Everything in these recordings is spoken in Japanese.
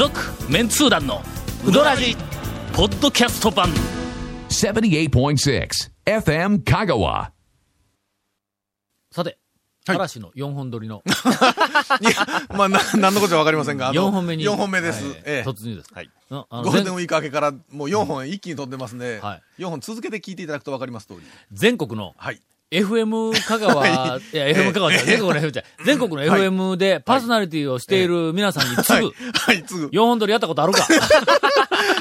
続メンツー団のウドラジポッドキャスト版。78.6 FM Kagawa. さて嵐の4本撮りの。いや、まあ、な、何のことかわかりませんが、あの4本目に。4本目です。ええ。突入です、はい。のあのゴールデン全ウィーク明けからもう4本一気に飛んでますんで、は4本続けて聞いていただくとわかります通り。全国のはい。FM 香川、い、や、FM 香川じゃ全国の FM 全国の FM でパーソナリティをしている皆さんに次ぐ、はい、次ぐ。4本撮りやったことあるか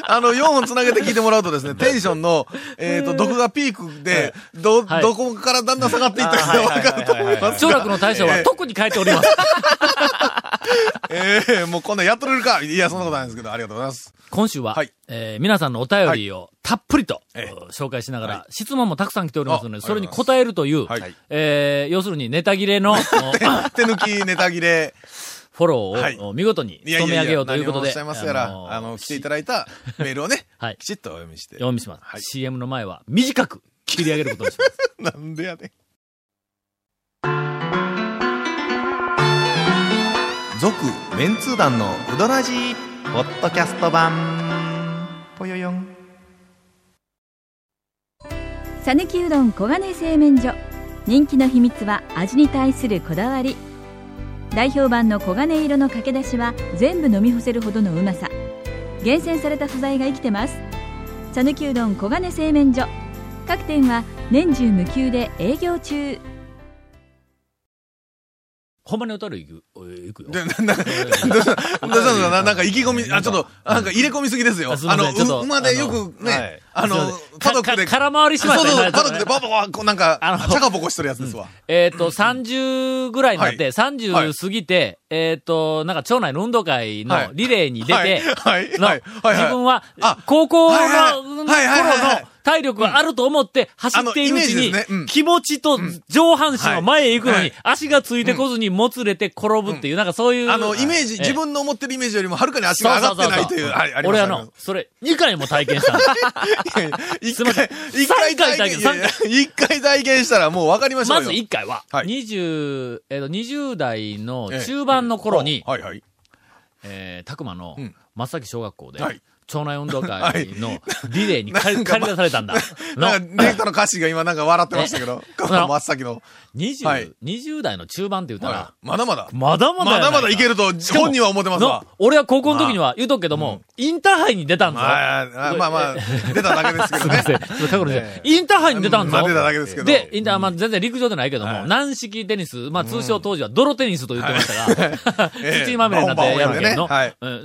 あの、4本つなげて聞いてもらうとですね、テンションの、えっと、どこがピークで、ど、はいどこからだんだん下がっていったかがわかると思いますが。長楽の大将は特に書いております。ええもうこんなんやっとれるか。いや、そんなことないんですけど、ありがとうございます。今週は、はいえー皆さんのお便りをたっぷりと、ええ紹介しながら、質問もたくさん来ておりますので、あそれに答えるという、はいえー要するにネタ切れの 手抜きネタ切れ。ォローを、見事にいやいやいや務め上げようということで、何をおっしゃいますやら、のーあの、来ていただいたメールをね、はいきちっとお読みして。読みします、はい CM の前は短く切り上げることにします。なんでやねん。続、メンツー団のうどらじポッドキャスト版。ぽよよん。さぬきうどん黄金製麺所人気の秘密は味に対するこだわり代表版の黄金色のかけだしは全部飲み干せるほどのうまさ。厳選された素材が生きてます。讃岐うどん黄金製麺所。各店は年中無休で営業中。ほんまにおたる行く、お行くよ。で、な、な、んか意気込み、あ、ちょっと、なんか入れ込みすぎですよ。あの、馬でよくはいね、あのすいません、パドックで。空回りしましたそうそう、今パドックでバババこうなんか、チャカポコしとるやつですわ。えっ、と、30ぐらいになって、はい30過ぎて、えっ、と、なんか町内の運動会のはいリレーに出て、はい、はい、のはい、はい。自分はあ、高校の頃の体力があると思って走っているうちに気持ちと上半身は前へ行くのにはい、足がついてこずにもつれて転ぶっていう、なんかそういう。あの、イメージ、ええ。自分の思ってるイメージよりもはるかに足が上がってないという。俺あの、それ、2回も体験したんです。すいません。回、一回体験、回。体験したらもう分かりましょうよ。まず1回は、はい。20、えっ、と、20代の中盤の頃に、はい、はい。えー、たくまのうん。松崎小学校で、はい町内運動会の リレーに借り出されたんだ。のなんか、ディレクターの歌詞が今なんか笑ってましたけど、え真っ先の。20、はい20代の中盤って言ったら、はいまだまだ。まだまだまだまだいけると、本人は思ってますのわ。俺は高校の時には言うとくけども、インターハイに出たんぞ。まあ、まあまあ、出ただけですけどね。すいません。インターハイに出たんぞ。まあ出ただけですけど。で、インター、まあ全然陸上じゃないけども、はい軟式テニス、まあ通称当時は泥テニスと言ってましたが、ええ土まみれになってやるけど、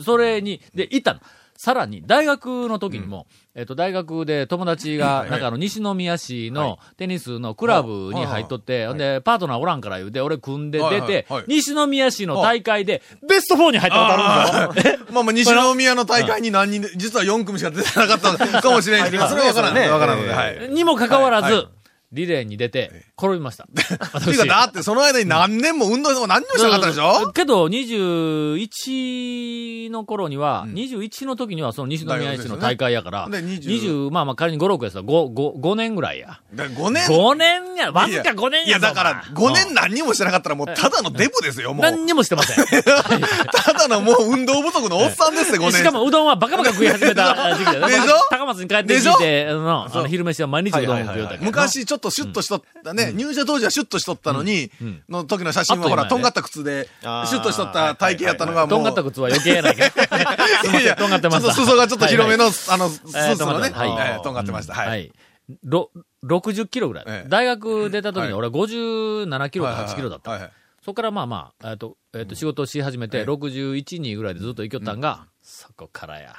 それに、で、行ったの。さらに、大学の時にも、えっと、大学で友達が、なんかあの、西宮市のテニスのクラブに入っとって、で、パートナーおらんから言うて、俺組んで出てはいはいはい、西宮市の大会で、ベスト4に入ったことあるんだよ。まあまあ、西宮の大会に何人で、実は4組しか出てなかったのかもしれないけど、それはわからない。わからないので、はい。にもかかわらずリレーに出て、転びました。っていうか、だってその間に何年も運動も何にもしなかったでしょ？けど、21の頃には、21の時にはその西宮市の大会やから、で20 20、まあまあ仮に5、6やったら5、5、5年ぐらいや。5年？5年や、わずか5年やいや、だから、5年な何にもしてなかったらもう、ただのデブですよ、もう。何にもしてません。ただのもう運動不足のおっさんですよ、5年。しかもうどんはバカバカ食い始めた時期だでしょ？高松に帰ってきて、あの、昼飯は毎日うどんを食うたから昔ちょっとシュッとしとったね、入社当時はシュッとしとったのに、の時の写真はほら、とんがった靴で、シュッとしとった体型やったのがもう。とんがった靴は余計やないか。す いません、とんがってました。ちょっと裾がちょっと広めの、あの、スえーーツのね、とんがってました。はい。はい。ろ60キロぐらい。ええ大学出た時にはい俺は57キロか8キロだった。はいはいそこからまあまあ、えっと、えっと、仕事をし始めて、ええ61、2ぐらいでずっと行きよったんが、そこからや。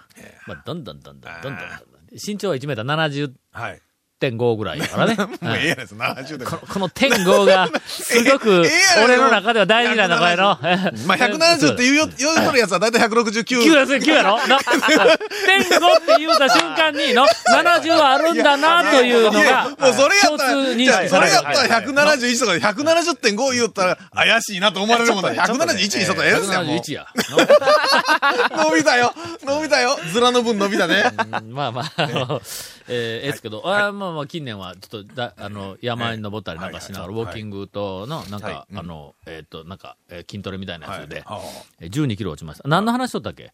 まあ、どんどんどんどん、どんどんどんどん。身長は1メーターはい。70.5ぐらいやからね。もうええうんやです、70で。この この点5が、すごく 俺の中では大事なの、これの。まあ、170って言うよ、言うとるやつはだいたい169。9や9やろ？な点5って言うた瞬間にの、70はあるんだな、というのが、もうそれや共ったら、それやったら171とかで170.5言ったら怪しいなと思われるもんだ。171にしたらええですよ、もう。171や。伸びたよ伸びたよズラの分伸びたね。うんまあまあ、あの、えー、ええですけど、あーまあまあ、近年は、ちょっと、だ、あの、山に登ったりなんかしながら、ウォーキングとの、なんか、あの、えっと、なんか、えー筋トレみたいなやつで、はえー12キロ落ちました。何の話しとったっけ？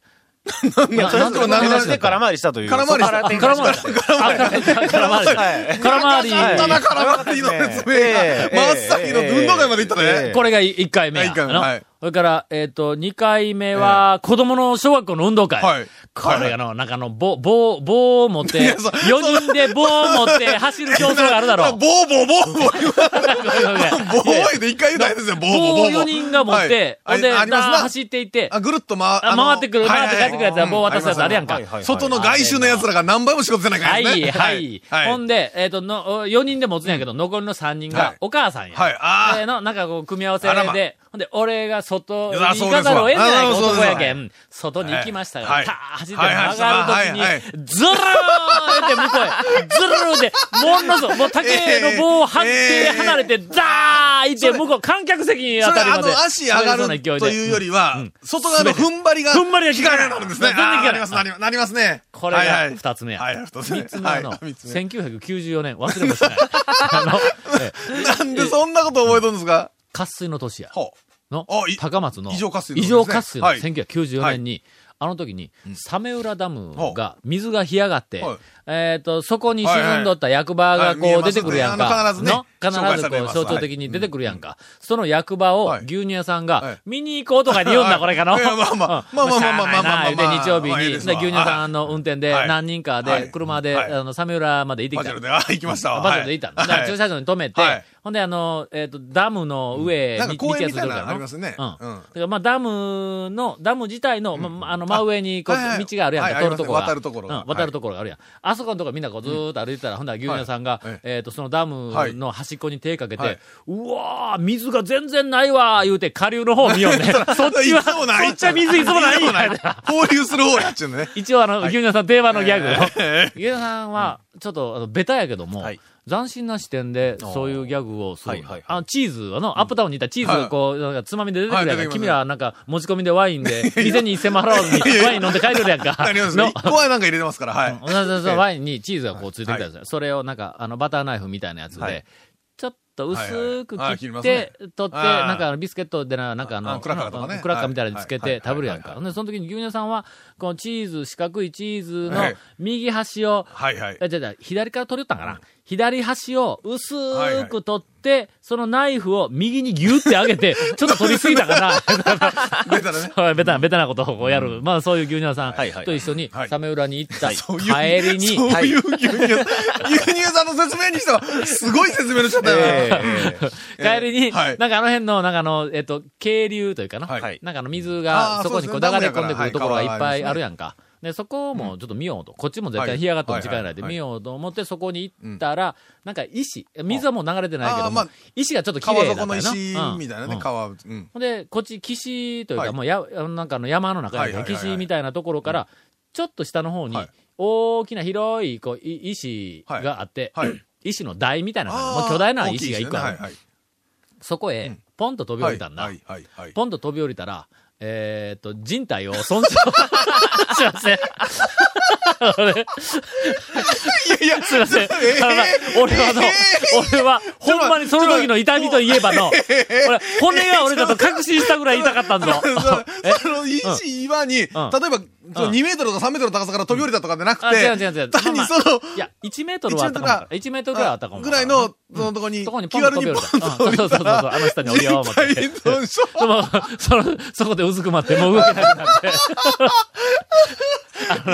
なそれとも何なして空回りしたという。空回りした。そこから展空回り。開しまして。あ空空回り。はい。空回り。簡単な空回りの説明ええが、真っ先の運動会まで行ったええね。これが1回目や。一回目それから、えっ、と、2回目は、子供の小学校の運動会。はいこれがの、なんかあの、棒、棒、棒を持って、やそ4人で棒を持って走る競争があるだろう。ボーボーボーボー言わボいやーで一回言うたらいいですよ、棒をボーボー。4人が持って、ほんで、走っていって、あ、ぐるっと回、あ回ってくる、回って帰ってくるやつは棒渡すやつあるやんか。外の外周の奴らが何倍も仕事せないからはい、ね。はい。ほんで、えっ、と、の、4人で持つんやけど、残りの3人はいがお母さんや。はいあーでの、なんかこう、組み合わせで、ほんで、俺が外に行かざるを得ない男やけあん。外に行きましたが、はい。たー走って曲がるときにズルーって向こうへ、ズルーって、ものすごい、もう竹の棒を張ってえー離れて、ザー行って、向こう観客席に当たりまで。の、足上がるというよりは、外側の踏ん張りが、踏ん張りが効かない。なるんですね。なります、なります、ね。これが二つ目や。三つ目はの、はい三つ目。1994年、忘れもしない。あの、えなんでそんなこと覚えとるんですか？渇水の年や。ほの高松の、異常渇水の異常渇水のはい。1994年に、あの時に、サメ浦ダムが、水が干上がってはい、えっと、そこに沈んどった役場がはいはい。こう出てくるやんか。はい見えます。ね必ずこう象徴的に出てくるやんか。その役場をはい。牛乳屋さんがはい、見に行こうとか言うんだ、はい。これからの。いやまあまあうん。まあまあまあまあまあまあ言うて日曜日に、牛乳屋さんの運転ではい。何人かで、はい。車で、はい。あの、サメ浦まで行ってきた。バジル。で、あ、行きましたわ。バスで行った駐車場に止めて、はい。ほんで、あの、えっ、と、ダムの上に、なんか公園みたいなの道がついてるからありますね。うん。うん。だからまあ、ダムの、ダム自体の、まあ、あの、真上に、こう、はいはい。道があるやんか、はい通るとこが。あります渡るところ。渡るところがあるやん。あそこのとこみんなこう、ずーっと歩いてたら、ほんなら牛乳屋さんが、はい。えっ、と、そのダムの端っこに手かけて、はい。うわー、水が全然ないわー、言うて、下流の方見よ うね。そっちは、いつもないそっちは水いつもない。いつもない。放流する方やっちゅうのね。一応あの、牛乳屋さん定番のギャグ。え。牛乳屋さんは、ちょっと、あの、ベタやけども、はい斬新な視点で、そういうギャグをする。あの、チーズ、あの、アップタウンにいたチーズがこう、なんかつまみで出てくるやんか。君らなんか、持ち込みでワインで、店に一銭も払わずにワイン飲んで帰れるやんか。ありますの。ね。一個はなんか入れてますから、はい。そうそうワインにチーズがこうついてきたん。ですよ。それをなんか、あの、バターナイフみたいなやつではい、ちょっと薄く切切って、取って、なんかビスケットでな、なんかあの、あクラッカーとかね。クラッカーみたいなのにつけてはい。食べるやんか。で、その時に牛乳屋さんは、このチーズ、四角いチーズのはい。右端を、はいはい。えじゃあじゃあ左から取り寄ったんかな、左端を薄はいはいく取って、そのナイフを右にギュって上げて、ちょっと取りすぎたかな。ベタだね。はいベタな、ベタなことをこうやる。まあそういう牛乳屋さんはいはいと一緒にはい、サメ浦に行った帰りに、そういう牛乳、牛乳さんの説明にしては、すごい説明の仕方えやえな。帰りに、はいなんかあの辺の、なんかあの、えっと、渓流というかな。はいなんかあの水あがーそこにこう流れ込んでくるところがいっぱいあるやんダか。で、そこもちょっと見ようと。こっちも絶対干上がっても時間ないで見ようと思ってそこに行ったら、なんか石、水はもう流れてないけども石がちょっと綺川麗だったよな。底の石うんみたいなね、うん。川。うん。で、こっち岸というか、はい。もうや、なんかあの山の中に岸みたいなところから、ちょっと下の方にはい、大きな広い、こう、い石があって石の台みたいなもう巨大な石が一個あるそこへ、ポンと飛び降りたんだ。ポンと飛び降りたら、えーっと、人体を損傷 しません。俺 いやいや、すいません。俺はの、俺は、ほんまにその時の痛みといえばの、俺、骨が折れたと確信したぐらい痛かったんぞ。え？あの、石岩に、例えば、その2メートルとか3メートルの高さから飛び降りたとかじゃなくあ、違うて、違う違う。単にいや、1メートルはあったかも。1メートルぐらいあったかも。ぐらいの、そのとこに、とこにポン気軽にと飛び降りた。ポンとうんそうそうそうそう、あの下に降りよう思って。その、そこでうずくまって、もう動けなくなって。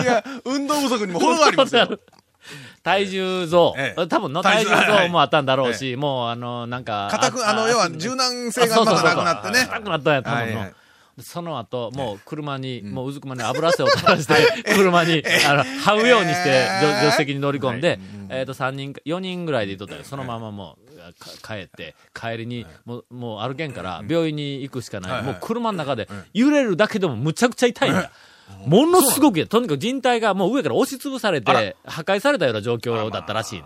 いや、運動不足にも程がありますよ。体重増。え。え。多分の体体重重増もあったんだろうし、もうあの、なんか。硬く、あの、要は柔軟性がまだなくなってね。硬くなったんや、多分の。はいはい。その後、もう車に、もううずくまに油汗を垂らして、車に、あの、這うようにして、助助手席に乗り込んで、えっと、3人か、4人ぐらいでいとったよ。そのままもう、か帰って、帰りに、もう、もう歩けんから、病院に行くしかない。もう車の中で、揺れるだけでもむちゃくちゃ痛いんだ。ものすごく、とにかく人体がもう上から押しつぶされて、破壊されたような状況だったらしい。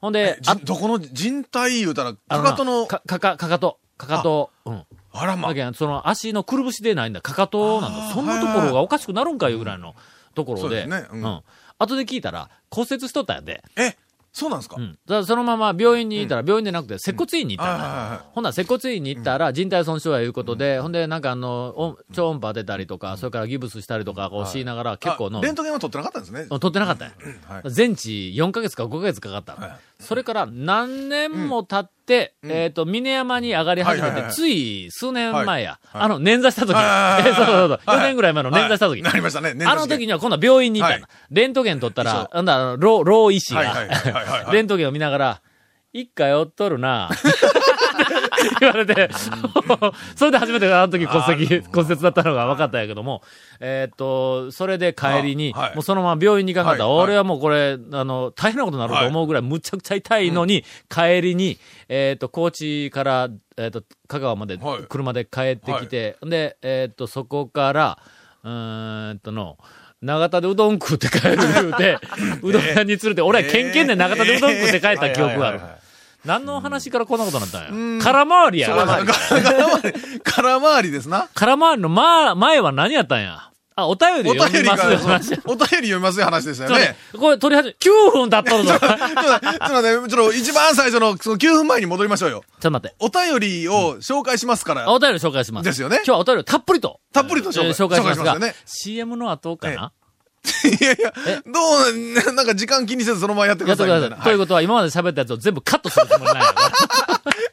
ほんで、じどこの人体？言うたら、あかかとの、か、かか、かかと、かかと、うん。あらまだ。けどその足のくるぶしでないんだ。かかとなんだ。そんなところがおかしくなるんかいうぐらいのところで。そうですねうん後で聞いたら骨折しとったんやで。え、そうなんですか？うん。だからそのまま病院にいたら、病院でなくて、接骨院に行ったんだ。はいはいはいほんなら接骨院に行ったら、人体損傷やいうことで、ほんで、なんかあの、お超音波当てたりとか、それからギブスしたりとか、こうしながら、結構のあ、レントゲンは取ってなかったんですね。取ってなかったんや。はい。全治4ヶ月か5ヶ月かかったそれから何年も経って、えっ、と、峰山に上がり始めて、はいはいはいつい数年前や。はい。あの、捻挫した時。はい。えそうそうそう。はい。4年ぐらい前の捻挫した時。はいなりましたね。あの時には今度は病院に行ったの、はい。レントゲン取った一ら、緒なんだ、老、老医師が、はいはいはいはいはい レントゲンを見ながら、一回おっとるな言われて、それで初めてあの時骨折、骨折だったのが分かったんやけども、えーっと、それで帰りに、もうそのまま病院に行かんかった。俺はもうこれ、あの、大変なことになると思うぐらい、むちゃくちゃ痛いのに、帰りに、えーっと、高知から、えーっと、香川まではい。車で帰ってきて、で、えーっと、そこから、うーんとの、長田でうどん食って帰る言うて、うどん屋に連れて、俺はケンケンで長田でうどん食って帰った記憶がある。何の話からこんなことになったんや？空回りや。空回り、空回りですな。空回りの前、前は何やったんや？あ、お便りお読みますよ話。お便り読みますよ話でしたよね。これ取り始め、9分経っとるぞ。ちょっちょっと待って、ちょっと一番最初のその9分前に戻りましょうよ。と待って。お便りを紹介しますから。お便り紹介します。ですよね今日はお便りをたっぷりと。たっぷりと紹介しますが紹介しますよね CM の後かな、いやいや、どう、なんか時間気にせずそのままやってくやってください。ということは、今まで喋ったやつを全部カットするつもりない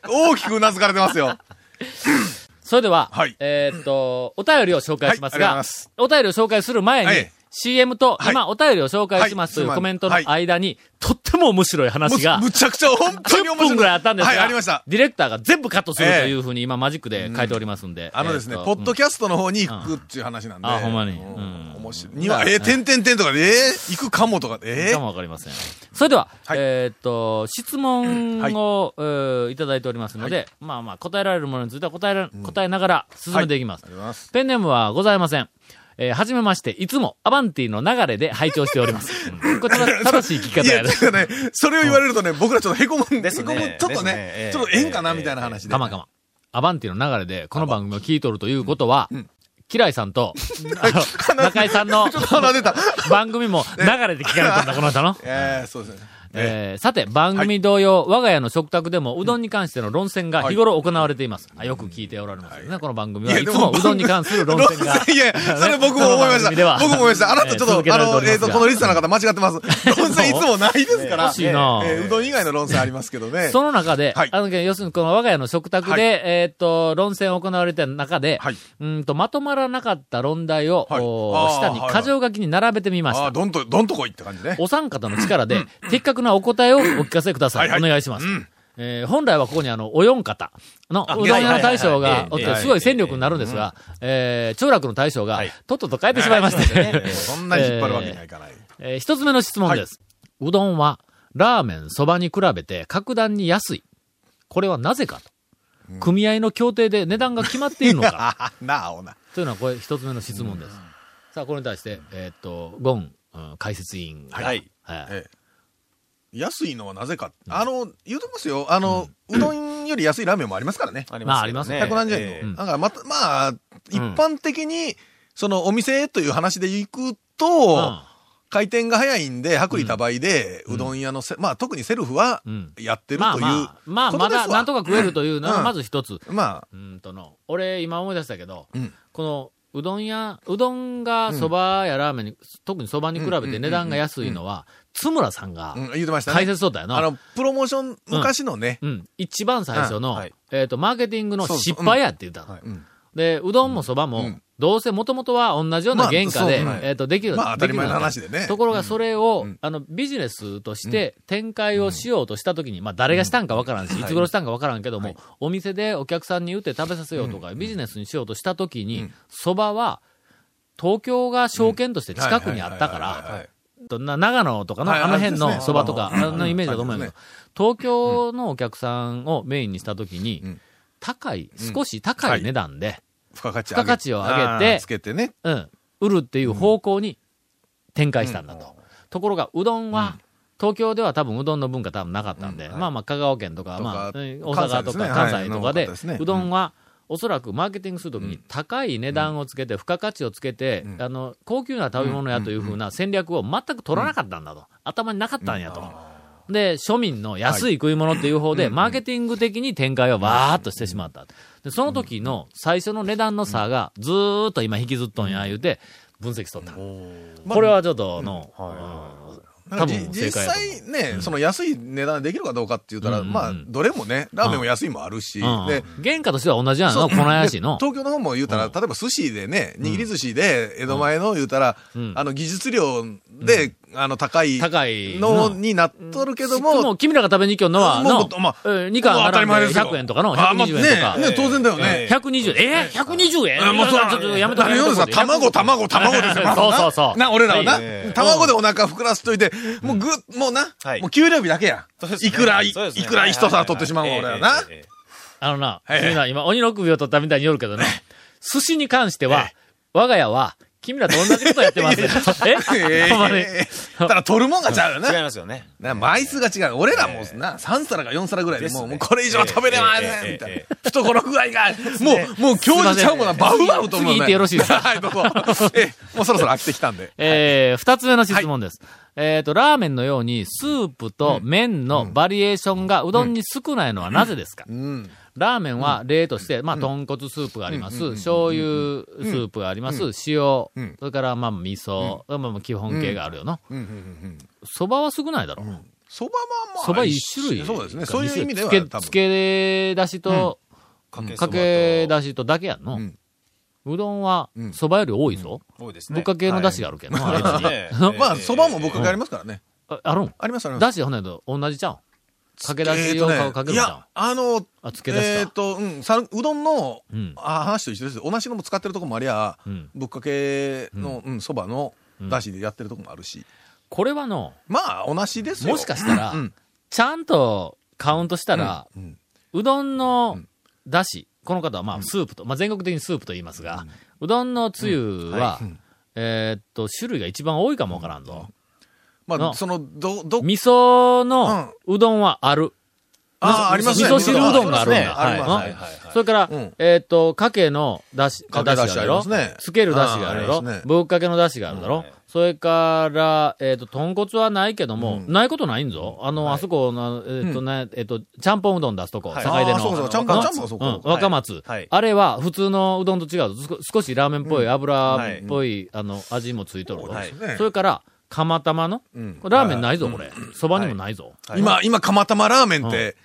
大きくうなずかれてますよ。それでは、はい。えーっと、お便りを紹介しますが、はいお便りを紹介する前に、はい CM と、はい。今お便りを紹介しますというはい。コメントの間に、とっても面白い話がむ、むちゃくちゃ本当に10面白い。分ぐらいあったんですが、はい、ありました。ディレクターが全部カットするとええ。いうふうに今マジックで書いておりますんで。あのですね、ポッドキャストの方に行くっていう話なんで。あほんまに。ううん。面白い。には、えー、てんてんてんとかで、えー、行くかもとかで、えかもわかりません。それでは、はい。えーっと、質問を、えーいただいておりますので、まあまあ答えられるものについては答えら、答えながら進めていきます。ペンネームはございません。えーはじめまして、いつもアバンティの流れで拝聴しております。うんこれ正正しい聞きいや、方やね。てかね、それを言われるとね、僕らちょっとへこむんですねへこむちょっとねねえ、えちょっとええんかなみたいな話で。かまかま。アバンティの流れで、この番組を聞いとるということは、キライさんと、中井さんの。番組も流れて聞かれたんだ、この人の。ええそうですね。えーさて、番組同様、我が家の食卓でもうどんに関しての論戦が日頃行われています。あよく聞いておられますよね、この番組は。いつもうどんに関する論戦が。いや、それ僕も思いました。僕も思いました。あなたちょっと、あの、えっと、りますがこのリスナーの方間違ってます。論戦いつもないですから。欲しいなえーうどん以外の論戦ありますけどね。その中で、はいあの、要するにこの我が家の食卓で、はいえーっと、論戦を行われている中で、はいうんと、まとまらなかった論題を、下に箇条書きに並べてみました。ああ、どんと、どんとこいって感じね。お三方の力で、的確なお答えをお聞かせください。はいはいお願いします。うんえー本来はここにあの、お四方の、うどん屋の大将がおって、すごい戦力になるんですが、えー、長楽の大将がはい、とっとと変えてしまいまして、そんなに引っ張るわけにはいかない。えー一つ目の質問です。うどんは、ラーメン、そばに比べて格段に安い。これはなぜかと。組合の協定で値段が決まっているのか。あ なあ、おな。というのはこれ一つ目の質問です。さあ、これに対して、えーっと、ゴン、うん解説委員が。はいはいええ安いのはなぜか。あの、言うときますよ。あの、うどんより安いラーメンもありますからね。ありまあありますね。170え円の。だからまた、まあ、一般的に、そのお店という話で行くうん。と、回転が早いんで、薄利多売で、うどん屋のせ、まあ特にセルフはうん。やってるというまあまあ、まあまだなんとか食えるというのはうん。まず一つ。まあ、うーんとの、俺今思い出したけど、うん。この、うどん屋、うどんが蕎麦やラーメンに、特に蕎麦に比べて値段が安いのは、津村さんがうん、言ってました解ね。説しとったよな。あの、プロモーション、昔のね、うん。一番最初の、えっ、と、マーケティングのそうそう。失敗やって言ったの。うん。で、うどんも蕎麦も、うんどうせもともとは同じような原価で、まあそうえっ、と、できる。まあ当たり前のできる話でね。ところがそれを、うん。あの、ビジネスとして展開をしようとしたときに、まあ誰がしたんかわからんし、いつ頃したんかわからんけども、お店でお客さんに売って食べさせようとか、ビジネスにしようとしたときに、蕎麦は、東京が証券として近くにあったかはい。はい。はい。はいら、とな長野とかのはい。あの辺のあれですね。蕎麦とか、あうん。のイメージだと思うけど、東京のお客さんをメインにしたときにうん、高い、少し高い値段で、付加価値付加価値を上げてつけてね。うん、売るっていう方向に展開したんだと。ところが、うどんは、東京では多分うどんの文化多分なかったんで、まあまあ香川県とか、まあ、うん大阪とか関西とかで、うどんは、おそらくマーケティングするときに高い値段をつけて、付加価値をつけて、あの、高級な食べ物やというふうな戦略を全く取らなかったんだと。頭になかったんやと。で、庶民の安い食い物っていう方で、マーケティング的に展開をわーっとしてしまった。で、その時の最初の値段の差がずーっと今引きずっとんや言うて、分析しとった。これはちょっとの、うん。多分正実際ね、その安い値段でできるかどうかって言ったら、まあ、どれもね、ラーメンも安いもあるし、うん。で、原価としては同じやんの、粉屋しの。で。東京の方も言うたら、うん。例えば寿司でね、握り寿司で、江戸前の言うたら、うん。あの、技術量で、あの、高い高いのになっとるけども、もう君らが食べに行きよんのは、もうまあ、えー二貫もう当たり前でですよ。100円とかの、あまあ120円とか。ねね当然だよね。120円。えー、120円？あもう。ちょっとやめとけ何をですかやめとけ卵、卵、卵ですよ。そうそうそう。な、俺らはな。はい。卵でお腹膨らすといて、もうぐ、もうなは、い。もう給料日だけやいくら、いくら一皿取ってしまうわ、俺らな。あのな、はい。君ら今、鬼の首を取ったみたいによるけどね、寿司に関しては、我が家は、君らと同じことやってます？よ。えほんまに。ええだから取るもんがちゃうよ違いな。ますよね。な枚数が違う。俺らもな、3皿か4皿ぐらいでもう、もうこれ以上は食べれませんみたいなえええええ。懐具合が、もう、もう教授ちゃうもんな、バウバウと思うね。次行ってよろしいですか？はい、どうえ、もうそろそろ飽きてきたんで。えー、二つ目の質問です。えっ、と、ラーメンのように、スープと麺のバリエーションがうどんに少ないのはなぜですか、うん。ラーメンは例として、まあ、豚骨スープがあります。醤油スープがあります。塩、んそれから、まあ、味噌、まあまあ、基本形があるよな。うんうんうんうん。蕎麦は少ないだろ。そばまあまあ。蕎麦一種類。そうですね。そういう意味ではつけ、多分。つけ出しと、かけかけ出しとだけやんの。うどんはうん、蕎麦より多いぞ。多いですね。ぶっかけの出汁があるけど まあ、そばも僕がありますからね。ああるん？ありますあります。だし、ほんなと同じちゃうん？かけ出しをえーとねかけるちゃうんいや、あの、あ、つけ出しか。えっと、うん、さうどんのうん。あ話と一緒です。同じのも使ってるとこもありゃうん、ぶっかけの、うん、そばのだしでやってるとこもあるし。これはの、まあ、同じですよ。もしかしたらうん、ちゃんとカウントしたら、うんうどんのだし、この方はまあスープと、まあ全国的にスープと言いますが、うどんのつゆは、えーっと、種類が一番多いかもわからんぞ。まあ、の。その、ど、ど、味噌のうどんはある。ああ、ありますね。味噌汁うどんがあるんだ。はい。ね。それから、うん。えーっと、かけのだし、だしがあるだろ。つけるだしがあるだろ。ぶっかけのだしがあるだろ。はいそれから、えーっと、豚骨はないけども、うん。ないことないんぞ。あの、あそこの、えーっとね、えーっと、ちゃんぽんうどん出すとこ、はい。境出の。そうそうちゃんぽんちゃんぽんそこ。うん、若松、はい。あれは普通のうどんと違う。少しラーメンっぽい、油っぽい、あの、味もついとるそれから、釜玉の、うんこれラーメンないぞ、これ。そばにもないぞ。今、今、釜玉ラーメンって、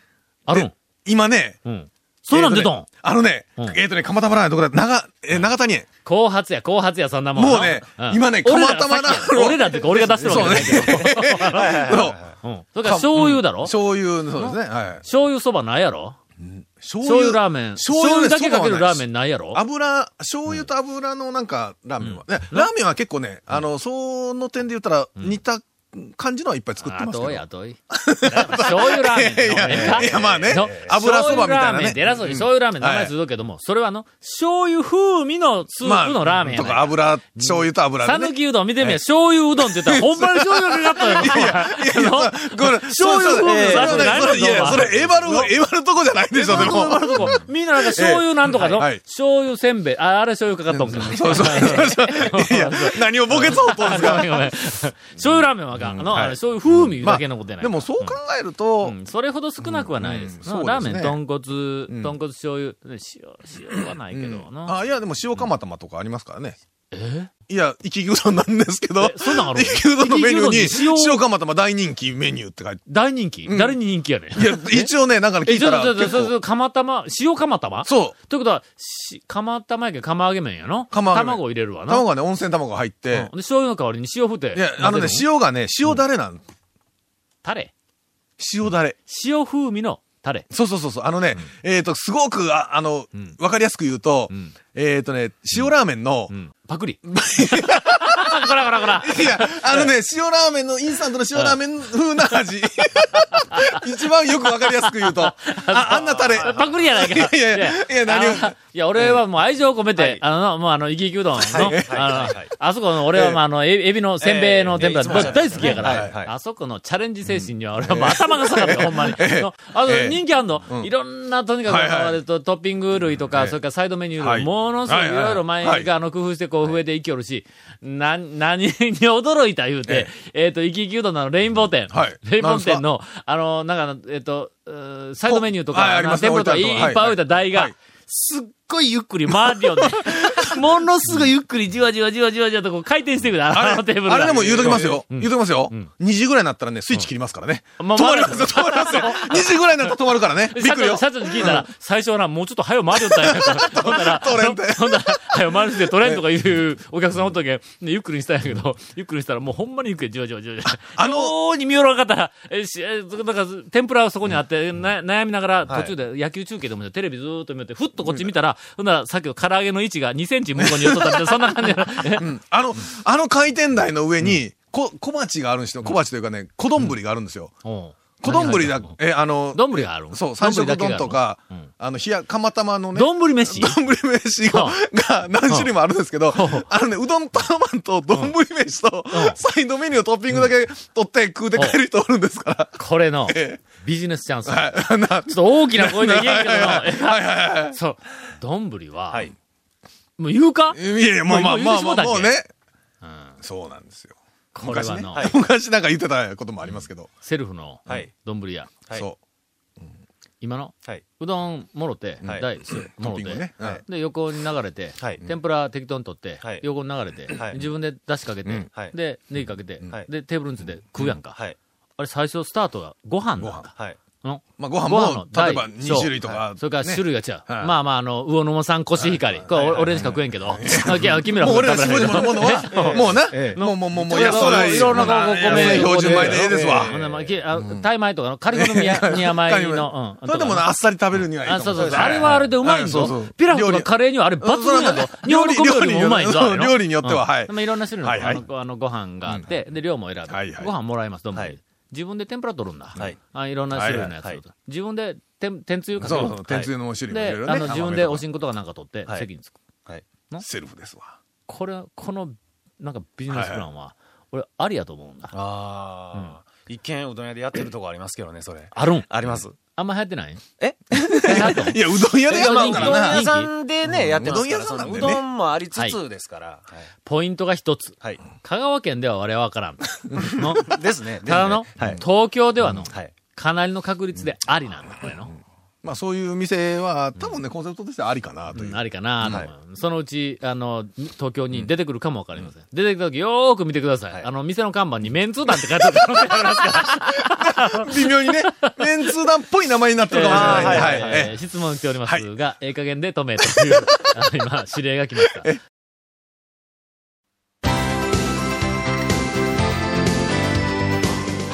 あるん？で今ね、うん。そうなんでとん、あのねうん、えっとね、釜玉ラーメンのところで、長、えー、長谷園。後発や、後発や、そんなもん。もうねん今ね釜玉なさっき俺らってか俺が出してるわけじゃないけど。そう うん。それから醤油だろ？醤油、そうですね。はい。醤油そばないやろ？醤醤油ラーメン。醤醤油油だけかけるラーメン。ンないやろ？油、醤油と油のなんか、ラーメンは。ねラーメンは結構ね、あの、その点で言ったら、似た感じのはいっぱい作ってあますけど。あとい。醤油ラーメンいやいやまあね。の油そばみたいなね。醤油ラーメンって偉そうに醤油ラーメンの名前するけども、それはあの、醤油風味のスープのラーメンやとか油、醤油と油でね。讃岐うどん見てみや、醤油うどんって言ったら、ほんまに醤油がかかったよ。いやいやごめん、醤油風味のそれラーメンそれいや、それ、エバル、エバルとこじゃないでしょ、でも。みんななんか醤油なんとかの、醤油せんべい、あ、あれ醤油かかっとんか。そうそうそう。いや、何をボケそうとんですか。醤油ラーメンはあかん。あの、あれ醤油風味だけのことやない。でもそう考えるとう、ん、それほど少なくはないです。うんねラーメン、豚骨、豚骨醤油、ね塩、塩はないけどな。あ、いや、でも塩釜玉とかありますからね。え？いや、生きうどんなんですけどえ、そんなんある生きうどんのメニューに塩塩釜玉大人気メニューって書いて。大人気誰に人気やねん。いや、一応ね、なんかね聞え、いたらちょっと、ちょっと、結構。ちょっと、釜玉、塩釜玉？そう。ということは、し、釜玉やけど釜揚げ麺やの？釜揚げ麺卵を入れるわな。卵がね、温泉卵が入っうん醤油の代わりに塩振って。いや、あのね、塩がね、塩だれなん。タレ？塩だれ。塩風味のタレ。そうそうそうそう。あのね、えっと、すごく、ああのん、わかりやすく言うとん、えっとね、塩ラーメンのう、ん。パクリ。こらこらこら。いや、あのね、塩ラーメンの、インスタントの塩ラーメン風な味。一番よくわかりやすく言うと、あ、あんなタレ。パクリやないか。いやいやいや。いや何いや、俺はもう愛情を込めて、はい。あの、もうあの、生き生きうどん。の、はい。あのあそこの、俺はまああの、エエビのせんべいの天ぷら。大好きやから、あそこのチャレンジ精神には俺はもう頭が下がったよ、ほんまに。のあの、ええ。人気あんの？いろんな、とにかくトッピング類とか、それからサイドメニュー類、はい。ものすごい。はい。ろいろ前はいがあの、工夫してこう増えていきよるし、なん、何に驚いた言うて、えっ、と、生き生きうどんのレインボー店。はい。レインボー店の、あの、なんかえっ、と、サイドメニューとか、はいありますね。天ぷらとかいっぱい置いた台が、はい。すっごいゆっくり回るよね。ものすごいゆっくりじわじわじわじわじわとこう回転していくだああのテーブルあれでも言うときますよ。うん言うときますよ。2時ぐらいになったらね、スイッチ切りますからね。まあ止まりますよ、止まりますよ。2時ぐらいになったら止まるからね。びっ社くりよ長、。社長に聞いたら、最初はな、もうちょっと早く回りよったんや。ほんなら、取れんてほんなら、早く回りして取れんとかいうお客さんおったけゆっくりにしたんやけど、ゆっくりしたらもうほんまにゆっくりじわじわじわじわ。あのに見よらんかったら、え、し、え、なんか、天ぷらはそこにあって、な悩みながら、途中で野球中継でもテレビずーっと見て、ふっとこっち見たら、ほんなら、さっきの唐揚げの位置が2センチ向こうに寄っとったそんな感じやな。え うんあの、あの回転台の上に、こ、小鉢があるんですよ。小鉢というかね、小丼があるんですよ。おう小丼だえ、あの、丼があるそう、三色丼とかあるの？冷や、釜玉のね、丼飯？丼飯がが何種類もあるんですけど、あのね、うどん頼まんと、丼飯と、サイドメニュートッピングだけ取って食うて帰る人おるんですから。これのえビジネスチャンス。はい。なちょっと大きな声で言えんけどの、はいはいはいはい。そう。丼は、はい。もう言うか？いやいや、まあまあもうまあまあ、もうね。うん。そうなんですよ。これはの、昔ね。昔なんか言ってたこともありますけど。セルフのはい。丼や。はい。そ今の、はい。うどんもろて、はい。大、もろて、で、横に流れて、はい。天ぷら適当に取って、はい。横に流れて、はい。自分で出汁かけて、で、ネギかけて、はい。で、テーブルについて食うやんか。はい。あれ最初スタートがご飯なんだ。まあご飯ご飯例えば大2種類とか。それから種類が違う。はいまあまあ、あの、魚沼産コシヒカリ。これ俺俺しか食えんけど。君らもう俺ら絞り物ものは、もうな、もうもうもうもう安い。いろんな米標準米でええですわ。ほんでまあきあタイ米とかのカリフォルニア米の、うん。それでもな、あっさり食べるにはいいそうそうあれはあれでうまいんぞ。ピラフとかカレーにはあれ抜群やぞ。日本の米よりもうまいんぞ。料理によってはうんはいまあいろんな種類のあのご飯があって、で、量も選ぶ。ご飯もらいます、どんぶりはい自分で天ぷら取るんだ。はいあいろんな種類のやつはいを自分で天天つゆかけるそうそう、天つゆの種類で。あの自分でおしんことかなんか取ってはい席に着く。セルフですわ。これ、この、なんかビジネスプランは、俺、ありやと思うんだ。ああ。一見うどん屋でやってるとこありますけどね、それ。あるんあります。あんま流行ってない？え？い？や、うどん屋でやるまあうどんからな。屋さんでね、やってますから、うどん屋さんうどんもありつつですから。ポイントが一つ。はい。香川県では我々は分からん。のはいですね。ただの、はい。東京ではの、はい。かなりの確率でありなんだ、これの。まあそういう店は、多分ね、コンセプトとしてはありかなというう。んありかなはそのうち、あの、東京に出てくるかもわかりません。出てきた時よーく見てください。はいあの、店の看板にメンツー団って書いてある可能性ありますから。微妙にね、メンツー団っぽい名前になってるかもしれない。えーはい。ええー質問来ておりますが、ええ加減で止めという、あの今、指令が来ました。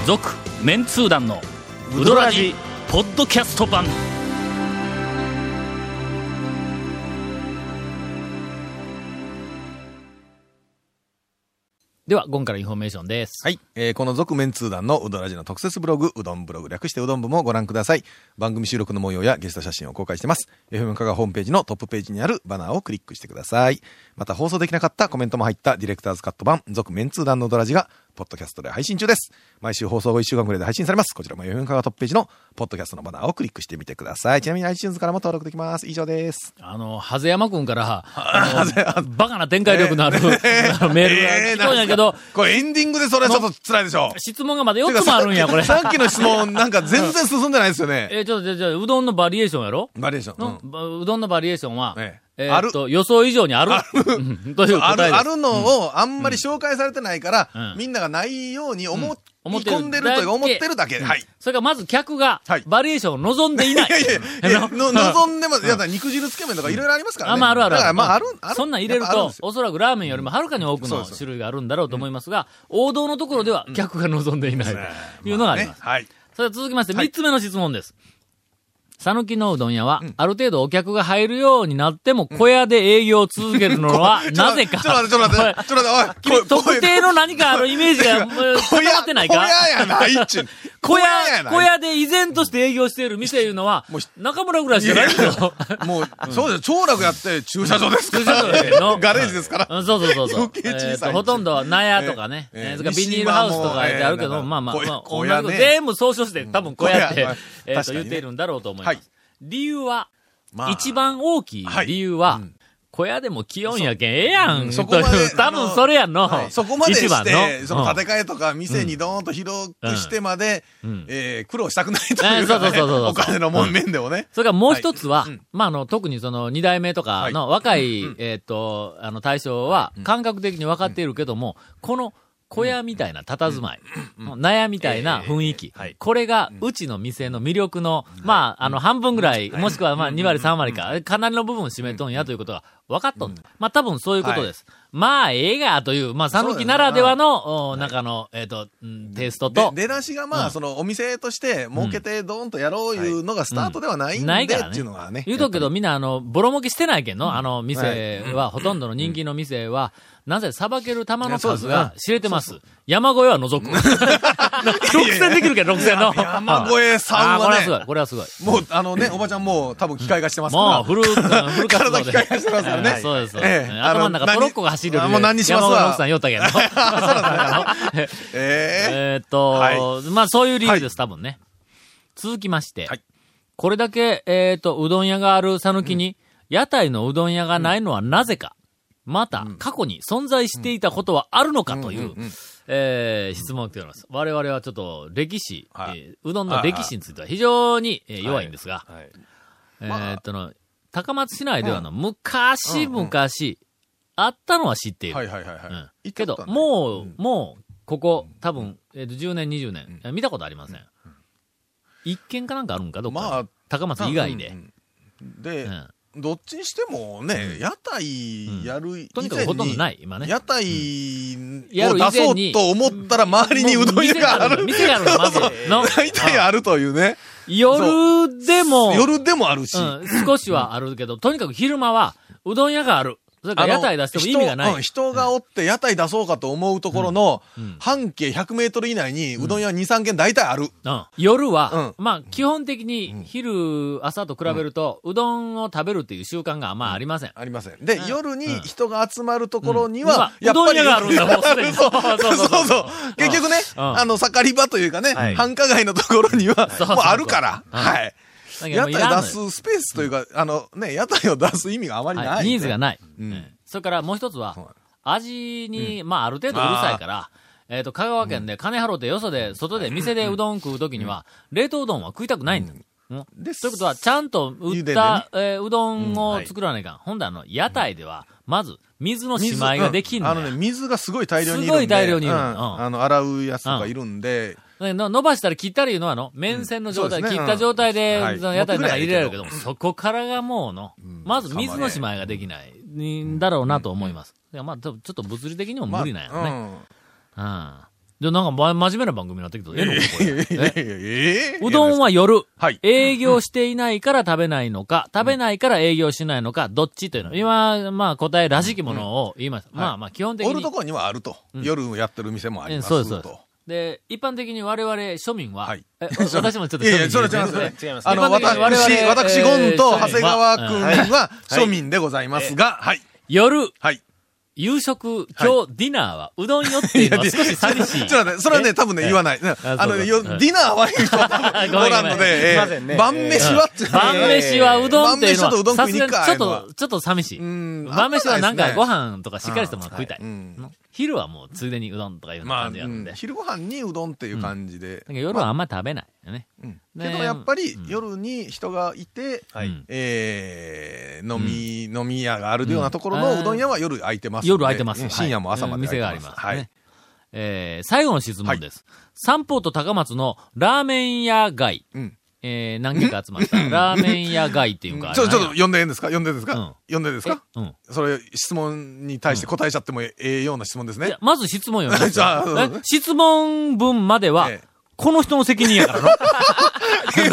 続、メンツー団の、ウドラジ、ポッドキャスト版。では、今からインフォメーションです。はい。えーこの続メンツー団のうどらじの特設ブログ、うどんブログ略してうどん部もご覧ください。番組収録の模様やゲスト写真を公開してます。FM 課がホームページのトップページにあるバナーをクリックしてください。また放送できなかったコメントも入ったディレクターズカット版、続面通談のうどらじが、ポッドキャストで配信中です。毎週放送後1週間くらいで配信されます。こちらも FM 香川トップページのポッドキャストのバナーをクリックしてみてください。ちなみに iTunes からも登録できます。以上です。あの、ハゼ山くんから、バカな展開力のある、メールが来とんやけど、これエンディングでそれはちょっと辛いでしょ。質問がまだ4つもあるんや、これ。さっきの質問なんか全然進んでないですよね。えーちょっと、じゃうどんのバリエーションやろ？バリエーション。うどんのバリエーションは、えええーっと、予想以上にある。うんというある、答えです。あるのをあんまり紹介されてないから、うんみんながないように思,、思ってる込んでるというか思ってるだけ。うんはい。それからまず客がはい、バリエーションを望んでいない。いやいやいや、の望んでます。いや、肉汁つけ麺とかいろいろありますからね。あ、まあ、あるあるだからある。まあ、ある、ある。そんなん入れるとおそらくラーメンよりもはるかに多くの種類があるんだろうと思いますが、王道のところでは客が望んでいないというのがあります。ねはい。それ続きまして、はい三つ目の質問です。讃岐のうどん屋は、ある程度お客が入るようになっても、小屋で営業を続けるのは、なぜか。ちょっと待って、ちょっと待って、ちょっと待って、君、おい。特定の何かあるイメージが、もう小屋、ってないか？小屋やないっちゅう。小屋、小屋で依然として営業している店いうのは、中村ぐらいしかないんですよ。もう、そうです。長楽やって駐車場ですか駐車場でら。の？ガレージですから。うんそうそうそうそう。ほとんどは納屋とかね。えビニールハウスとかあるけど、ええまあまあ、まあ、全部総称して、多分小屋ってえっと言っているんだろうと思いまはいす。理由は、まあ一番大きい理由はうん、小屋でも気温やけん、ええやん、と そこ多分それやんの。はい。そこまで一番して、のその建て替えとか店にドーンと広くしてまで、うん。えー苦労したくないというか、ねえーそうそうそうそう。お金の面でもね。それからもう一つは、はいうん。まあ、あの、特にその、二代目とかの若い、えっ、と、あの、対象は、感覚的に分かっているけども、この、小屋みたいな佇まい、納屋みたいな雰囲気、はい。これが、うちの店の魅力の、まあ、あの、半分ぐらい、もしくはまあ、2割、3割か、かなりの部分を占めとんやということが分かっとんだ。まあ、多分そういうことです。まあ、ええが、という、まあ、讃岐ならではの、お中の、えっ、と、うん。テイストと、で出だしがまあ、うん。そのお店として儲けてドーンとやろういうのがスタートではないんで、ないからね。っていうのがね。言うとくけど、みんな、あの、ボロ儲けしてないけんの、あの、店は、ほとんどの人気の店は、なぜ、さばける玉の数が知れてます？山越えは除く。6000できるけど、6000の。山越えさんはね。これはすごい、これはすごい。もう、あのね、おばちゃんもう多分機械化してますから。もう、フル、フル。体機械化してますからね。はい。そうです。ええ。頭の中トロッコが走るもう何にしますわ。奥さん酔ったけんの。え。えーっと、はまあそういう理由です、多分ね。続きまして、はい。これだけ、えーっと、うどん屋がある讃岐に、屋台のうどん屋がないのはなぜか、また、過去に存在していたことはあるのかという、えー質問が来ております。我々はちょっと歴史、うどんの歴史については非常に、えー弱いんですが、はい。えーっとの、高松市内ではの、昔々、あったのは知っている。はいはいはいはい。けど、もう、もう、ここ、多分、えっ、と、10年、20年、え見たことありません。一軒かなんかあるんか、どっかに。まあ高松以外で。うんで、うんどっちにしてもね、屋台やる以とにかく前ほとんどに、ない、今ね。屋台やる以を出そう前にと思ったら周りにうどん屋がある。店があるの、まず。の、大体あるというね。夜でも、夜でもあるし。うん、少しはあるけど、とにかく昼間は、うどん屋がある。それから屋台出しても意味がない。人うん人がおって屋台出そうかと思うところのうん。半径100メートル以内にうどん屋2、3軒大体ある。うん。夜は、うまあ、基本的に昼、朝と比べると、うどんを食べるっていう習慣がまあありません。ありません。で、うん。夜に人が集まるところには、やっぱり。うどん屋があるんだもうすでに。そうそうそう。結局ね、うん。あの、盛り場というかね、はい。繁華街のところには、もうあるから。うん。はい。屋台出すスペースというか、あのね、屋台を出す意味があまりない、はい、ニーズがない。うん。ええそれからもう一つははい、味に、まあある程度うるさいから、えっ、と、香川県で金払ってよそで、外で店でうどん食うときには、冷凍うどんは食いたくないんだ。うん。でということは、ちゃんと売った、えーうどんを作らないかん。ほんで、あの、屋台では、まず、水のしまいができんのあのね、水がすごい大量にいるんで。すごい大量にいるうん。うん。あの、洗うやつとかいるんで、伸ばしたり切ったりいうのは、あの、麺線の状態、そうですね切った状態で、うんはいその屋台の中に入れられるけど、持ってくれそこからがもうの、まず水のしまいができない、んだろうなと思います。いやまあ、ちょっと物理的にも無理なんやろね。うんうん。で、なんか、ま、真面目な番組になってきた。ええのかこれ。えええうどんは夜、はい営業していないから食べないのか、食べないから営業しないのか、どっちというの。今、まあ、答えらしきものを言いました。まあまあ、基本的におると。ころにはあると。夜やってる店もありますえそうです、そうとで一般的に我々庶民は、はいえ 私もちょっといやいや、庶民それは違いますねね。違いますあの、私、私、えーゴンと長谷川くんは庶民でございますが、はい。夜、はい。夕食、今日、ディナーは、うどんよっていうのは少し寂しい。ちょっと待って、それはね、多分ね、言わない。ねあのディナーは言う人はらんので、晩飯はって。晩飯はうどんっていうのは、晩飯ちょっとうどん食いに行くかさすがにちょっと、ちょっと寂しい。ん。晩飯はなんかご飯とかしっかりしたもの食いたい。昼はもうついでにうどんとかいう感じがあるんで。うん。昼ご飯にうどんっていう感じで。夜はあんまり食べない。よね。うんねけどやっぱりうん夜に人がいて、はいうんえー、飲み、飲み屋があるようなところのうんうどん屋は夜空いてます。夜空いてます。うん深夜も朝まではい店があ空いてます。ります。はいね。えー最後の質問です。三方と高松のラーメン屋街。うん。えー何軒か集まった ラーメン屋街っていうか。ちょ、ちょっとなんや読んでいいんですか？読んでいいんですか、うん読んでいいですか？え？うん。それ、質問に対して答えちゃってもええような質問ですね。まず質問よ。ね？質問文まではええ、この人の責任やからの。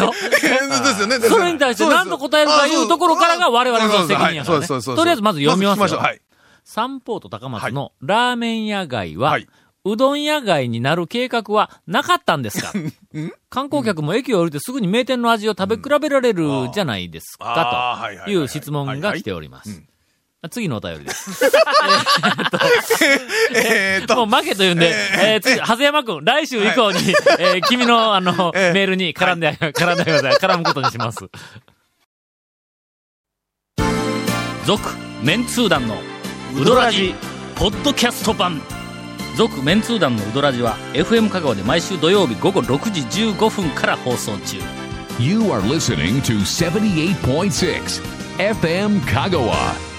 のですよね。それに対して何と答えるかいうところからが我々の責任やからね。とりあえずまず読みますよましょう。はい。三方と高松のラーメン屋街は、はい。うどん屋街になる計画はなかったんですか？観光客も駅を降りてすぐに名店の味を食べ比べられるじゃないですか？という質問が来ております。次のお便りです。えーっと、もう負けというんで、えー次、長谷山くん、来週以降に、えー君の、あの、ええメールに絡んで、絡んでください。絡むことにします。続、メンツー団のウドラジポッドキャスト版続メンツー団のウドラジは FM 香川で毎週土曜日午後6時15分から放送中 You are listening to 78.6 FM Kagawa.